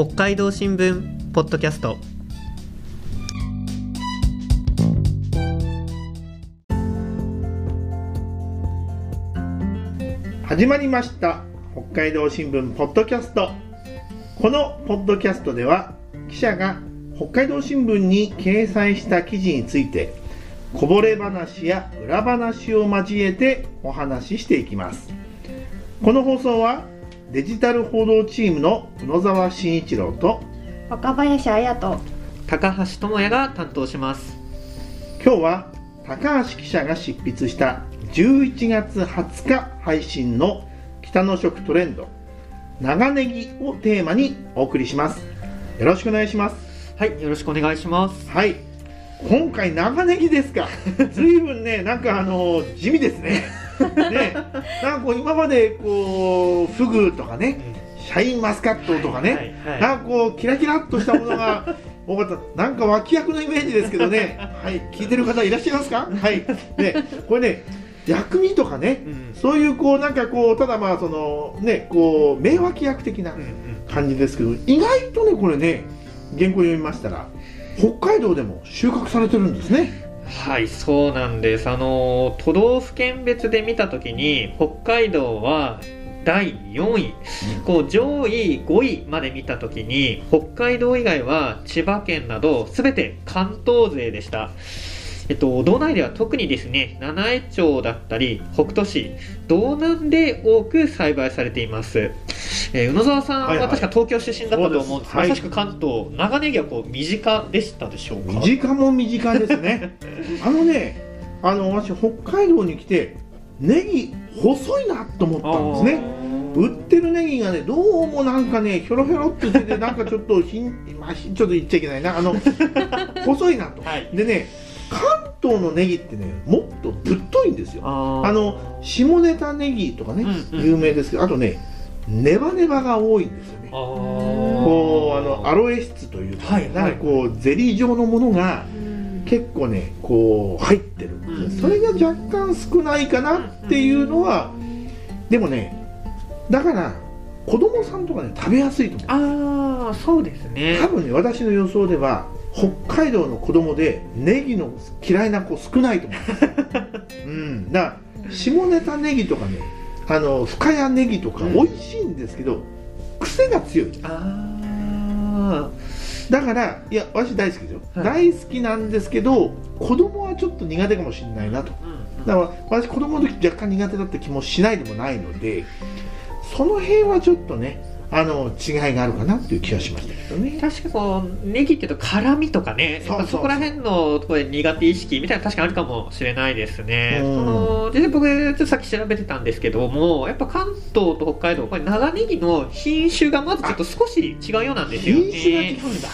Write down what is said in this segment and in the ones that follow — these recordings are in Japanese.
北海道新聞ポッドキャスト。始まりました北海道新聞ポッドキャスト。このポッドキャストでは記者が北海道新聞に掲載した記事についてこぼれ話や裏話を交えてお話ししていきます。この放送はデジタル報道チームの宇野沢慎一郎と若林彩と高橋智也が担当します。今日は高橋記者が執筆した11月20日配信の北の食トレンド長ネギをテーマにお送りします。よろしくお願いします。はいよろしくお願いします。はい。今回長ネギですか。ずいぶんねなんかあの地味ですね ねなんかこう今までこうフグとかねシャインマスカットとかね、はいはい。なんかこうキラキラっとしたものが多かったなんか脇役のイメージですけどね。はい聞いてる方いらっしゃいますか？はい。ねこれね薬味とかね、うん。そういうこうなんかこうただまあそのねこう名脇役的なうんうん。感じですけど意外とねこれね原稿読みましたら北海道でも収穫されてるんですねはいそうなんです。あの都道府県別で見た時に北海道は第4位、こう上位5位まで見た時に北海道以外は千葉県など全て関東勢でした。えっと、道内では特にですね七重町だったり北斗市道南で多く栽培されています、えー宇野沢さんはいははい。確か東京出身だったと思うんです。が、そうです。まさしく関東長ネギはこう身近でしたでしょうか身近も身近ですね。あのねあの私北海道に来てネギ細いなと思ったんですね。売ってるネギがねどうもなんかねひょろひょろってしてて なんかちょっとひん、まあ、ひちょっと言っちゃいけないな。あの 細いなと、はい。でね関東のネギってねもっとぶっといんですよ。あの下ネタネギとかね、うんうん。有名ですけどあとねネバネバが多いんですよね。こうあのアロエ質というか、はいはい。なんかこうゼリー状のものが結構ねこう入ってる、うん。それが若干少ないかなっていうのは、でもねだから子供さんとかね食べやすいと思う。あーそうですね。多分ね私の予想では北海道の子供でネギの嫌いな子少ないと思う。うん。だから下ネタネギとかねあの深谷ネギとかうん。美味しいんですけど、癖が強い。あだからいや私大好きですよ、はい。大好きなんですけど子供はちょっと苦手かもしれないなと。ーだから私子供の時若干苦手だった気もしないでもないのでその辺はちょっとねあの違いがあるかなっていう気がしましたけどね。確かこうネギっていうと辛みとかねそうそうやっぱそこら辺のところで苦手意識みたいなの確かにあるかもしれないですね、うん。その実際僕ちょっとさっき調べてたんですけどもやっぱ関東と北海道これ長ネギの品種がまずちょっと少し違うようなんですよ品種が違ねうんだ、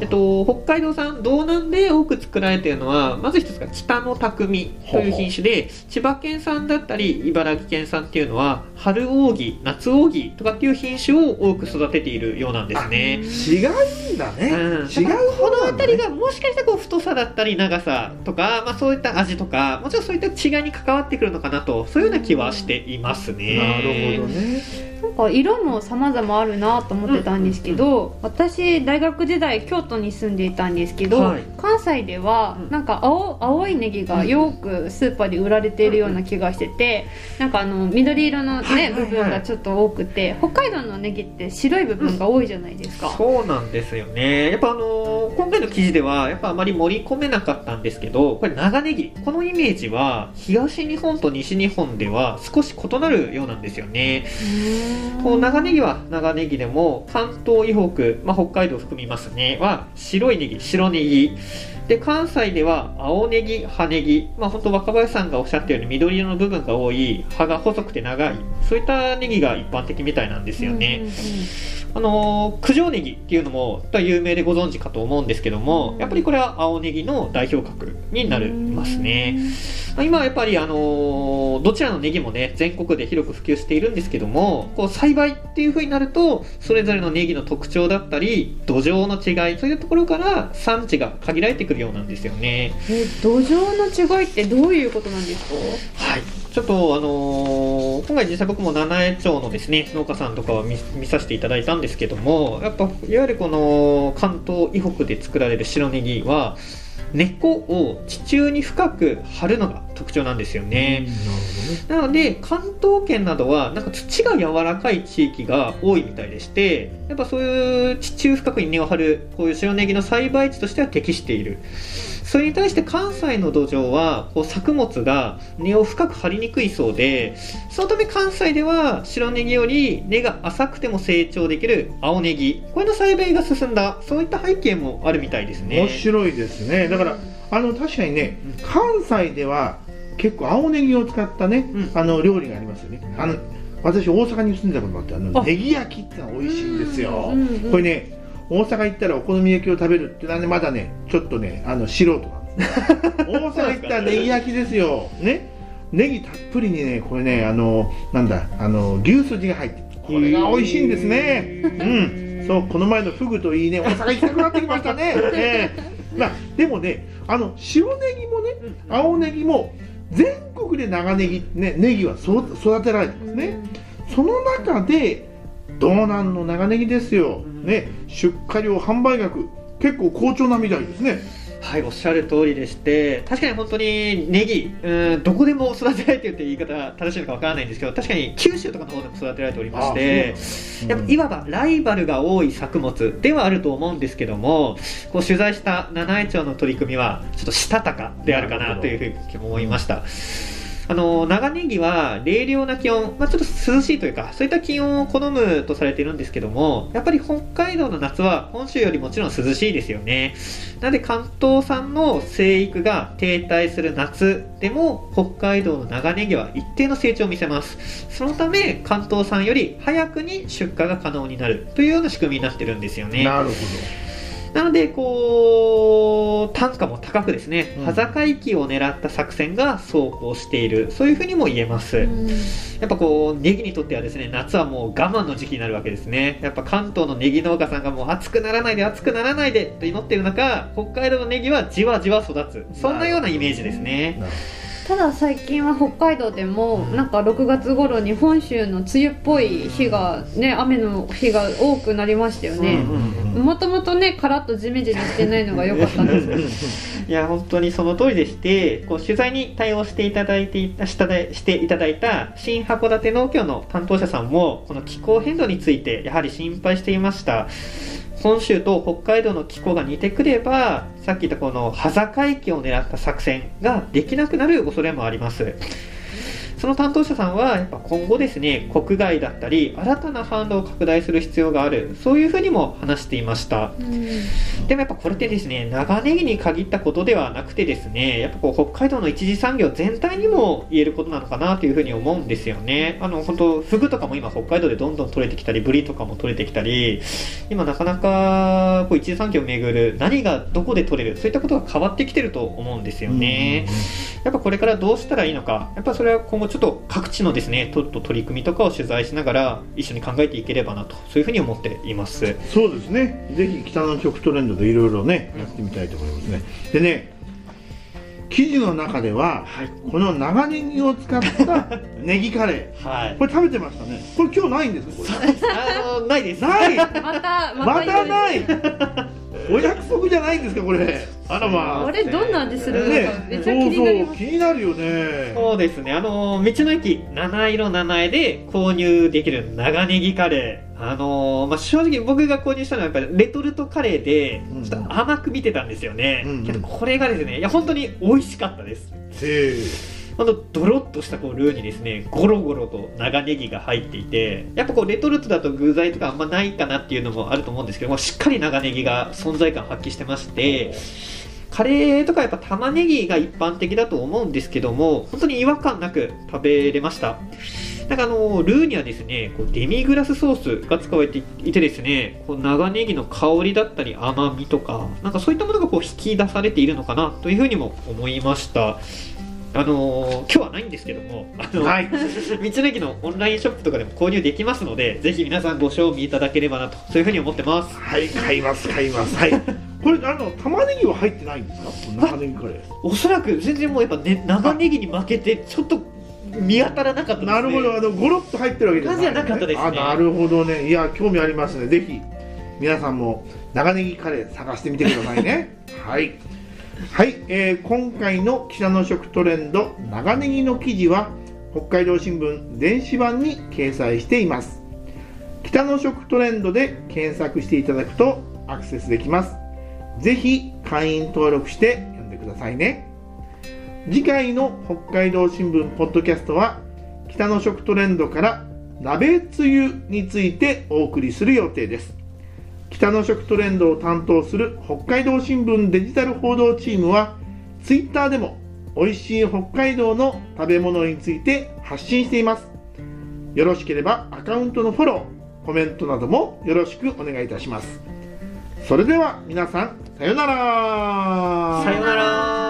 えっと、北海道産道南で多く作られているのはまず一つが北の匠という品種で千葉県産だったり茨城県産っていうのは春扇夏扇とかっていう品種を多く育てているようなんですね。違うんだね、うん、違うこの辺りがもしかしたらこう太さだったり長さとか、まあ、そういった味とかもちろんそういった違いに関わってくるのかなとそういうような気はしていますね。なるほどねなんか色も様々あるなと思ってたんですけど、私大学時代京都に住んでいたんですけど、はい関西ではうんなんか青青いネギがよくスーパーで売られているような気がしてて、なんかあの緑色のね、部分がちょっと多くて北海道のネギって白い部分が多いじゃないですか。そうなんですよね。やっぱあのー今回の記事ではやっぱあまり盛り込めなかったんですけど、これ長ネギ。このイメージは東日本と西日本では少し異なるようなんですよね。この長ネギは長ネギでも関東以北、まあ、北海道含みますね。は白いネギ白ネギ。で関西では青ネギ葉ネギ。まあ本当若林さんがおっしゃったように緑色の部分が多い。葉が細くて長い。そういったネギが一般的みたいなんですよね、あのー九条ネギっていうのも有名でご存知かと思うんですけどもやっぱりこれは青ネギの代表格になりますね、まあ今はやっぱりあのーどちらのネギもね全国で広く普及しているんですけどもこう栽培っていう風になるとそれぞれのネギの特徴だったり土壌の違いそういうところから産地が限られてくるようなんですよね。え土壌の違いってどういうことなんですか？はいちょっとあのーこ今回実際僕も七重町のですね農家さんとかを見見させていただいたんですけどもやっぱいわゆるこの関東以北で作られる白ネギは根っこを地中に深く張るのが特徴なんですよね。なので関東圏などはなんか土が柔らかい地域が多いみたいでしてやっぱそういう地中深くに根を張るこういう白ネギの栽培地としては適しているそれに対して関西の土壌はこう作物が根を深く張りにくいそうでそのため関西では白ネギより根が浅くても成長できる青ネギこれの栽培が進んだそういった背景もあるみたいですね。面白いですねだからあの確かにね関西では結構青ネギを使ったね、うん。あの料理がありますよね。あの私大阪に住んでたこともあってあのあ。ネギ焼きってのは美味しいんですよ、これね大阪行ったらお好み焼きを食べるってのはねまだねちょっとねあの素人なんです大阪行ったらネギ焼きですよ。ね？ネギたっぷりにねこれねあのなんだあの牛すじが入ってる。これが美味しいんですね。うん。そうこの前のフグといいね大阪行きたくなってきましたね、ええ。まあでもねあの白ネギもね青ネギも全国で長ネギねネギは育てられてますね、その中で道南の長ネギですよ、ね出荷量販売額結構好調なみたいですねはい、おっしゃる通りでして、確かに本当にネギ、うん、どこでも育てられてるって言い方正しいのかわからないんですけど、確かに九州とかの方でも育てられておりまして、やっぱいわばライバルが多い作物ではあると思うんですけども、こう取材した七重町の取り組みは、ちょっとしたたかであるかなというふうに思いました。あの長ネギは冷涼な気温、まあ、ちょっと涼しいというかそういった気温を好むとされているんですけどもやっぱり北海道の夏は本州よりもちろん涼しいですよね。なので関東産の生育が停滞する夏でも北海道の長ネギは一定の成長を見せます。そのため関東産より早くに出荷が可能になるというような仕組みになってるんですよね。なるほなので、こう、単価も高くですね、うん端境期を狙った作戦が走行している、そういうふうにも言えます。やっぱこう、ネギにとってはですね、夏はもう我慢の時期になるわけですね。やっぱ関東のネギ農家さんがもう暑くならないで暑くならないでと祈っている中、北海道のネギはじわじわ育つ。そんなようなイメージですね。どただ最近は北海道でもなんか6月頃に本州の梅雨っぽい日がね雨の日が多くなりましたよね。もともとねカラッとジメジメしてないのが良かったんです。け どいや、本当にその通りでして、こう取材に対応していただいていたしていただいた新函館農協の担当者さんも、この気候変動についてやはり心配していました。本州と北海道の気候が似てくれば、さっき言ったこの端境期を狙った作戦ができなくなる恐れもあります。その担当者さんは、やっぱ今後ですね、国外だったり、新たな販路を拡大する必要がある、そういうふうにも話していました。でもやっぱこれってですね、長ネギに限ったことではなくてですね、やっぱこう北海道の一次産業全体にも言えることなのかなというふうに思うんですよね。あの、本当フグとかも今北海道でどんどん取れてきたり、ブリとかも取れてきたり、今なかなかこう一次産業をめぐる何がどこで取れる、そういったことが変わってきてると思うんですよね。やっぱこれからどうしたらいいのか、やっぱそれは今後ちょっと各地のですね、とと取り組みとかを取材しながら一緒に考えていければなと、そういうふうに思っています。そうですね。ぜひ北の極トレンドでいろいろねやってみたいと思いますね。でね記事の中でははい。この長ネギを使った ネギカレはい。ー。これ食べてましたね。これ今日ないんですかこ あの、ないです。れ ない。またまたないお約束じゃないんですかこれ。あらまあ。れどんな味する？のかね。めっちゃ気になります。そうそう気になるよね。そうですね。あの、道の駅七色七重で購入できる長ネギカレー。あのまあ、正直僕が購入したのはやっぱりレトルトカレーでうん、ちょっと甘く見てたんですよね。うんうん。けどこれがですね、いや、本当に美味しかったです。へほんとドロッとしたこうルーにですねゴロゴロと長ネギが入っていてやっぱこうレトルトだと具材とかあんまないかなっていうのもあると思うんですけどもしっかり長ネギが存在感発揮してましてカレーとかやっぱ玉ねぎが一般的だと思うんですけども本当に違和感なく食べれました。なんかあのルーにはですねこうデミグラスソースが使われていてですねこう長ネギの香りだったり甘みとかなんかそういったものがこう引き出されているのかなというふうにも思いました。あのー今日はないんですけどもあの、はい。道の駅のオンラインショップとかでも購入できますのでぜひ皆さんご賞味いただければなとそういうふうに思ってます。はい買います買います。はい。これあの玉ねぎは入ってないんですか？長ネギカレー。おそらく全然もうやっぱ、ね、長ネギに負けてちょっと見当たらなかったですね。なるほど。あのゴロッと入ってるわけじゃない、感じじゃなかったですね。あなるほどね。いや興味ありますね。ぜひ皆さんも長ネギカレー探してみてくださいね。はいはい、えー今回の北の食トレンド長ネギの記事は北海道新聞電子版に掲載しています。北の食トレンドで検索していただくとアクセスできます。ぜひ会員登録して読んでくださいね。次回の北海道新聞ポッドキャストは北の食トレンドから鍋つゆについてお送りする予定です。北の食トレンドを担当する北海道新聞デジタル報道チームは Twitter でも美味しい北海道の食べ物について発信しています。よろしければアカウントのフォローコメントなどもよろしくお願いいたします。それでは皆さんさよなら。さよなら。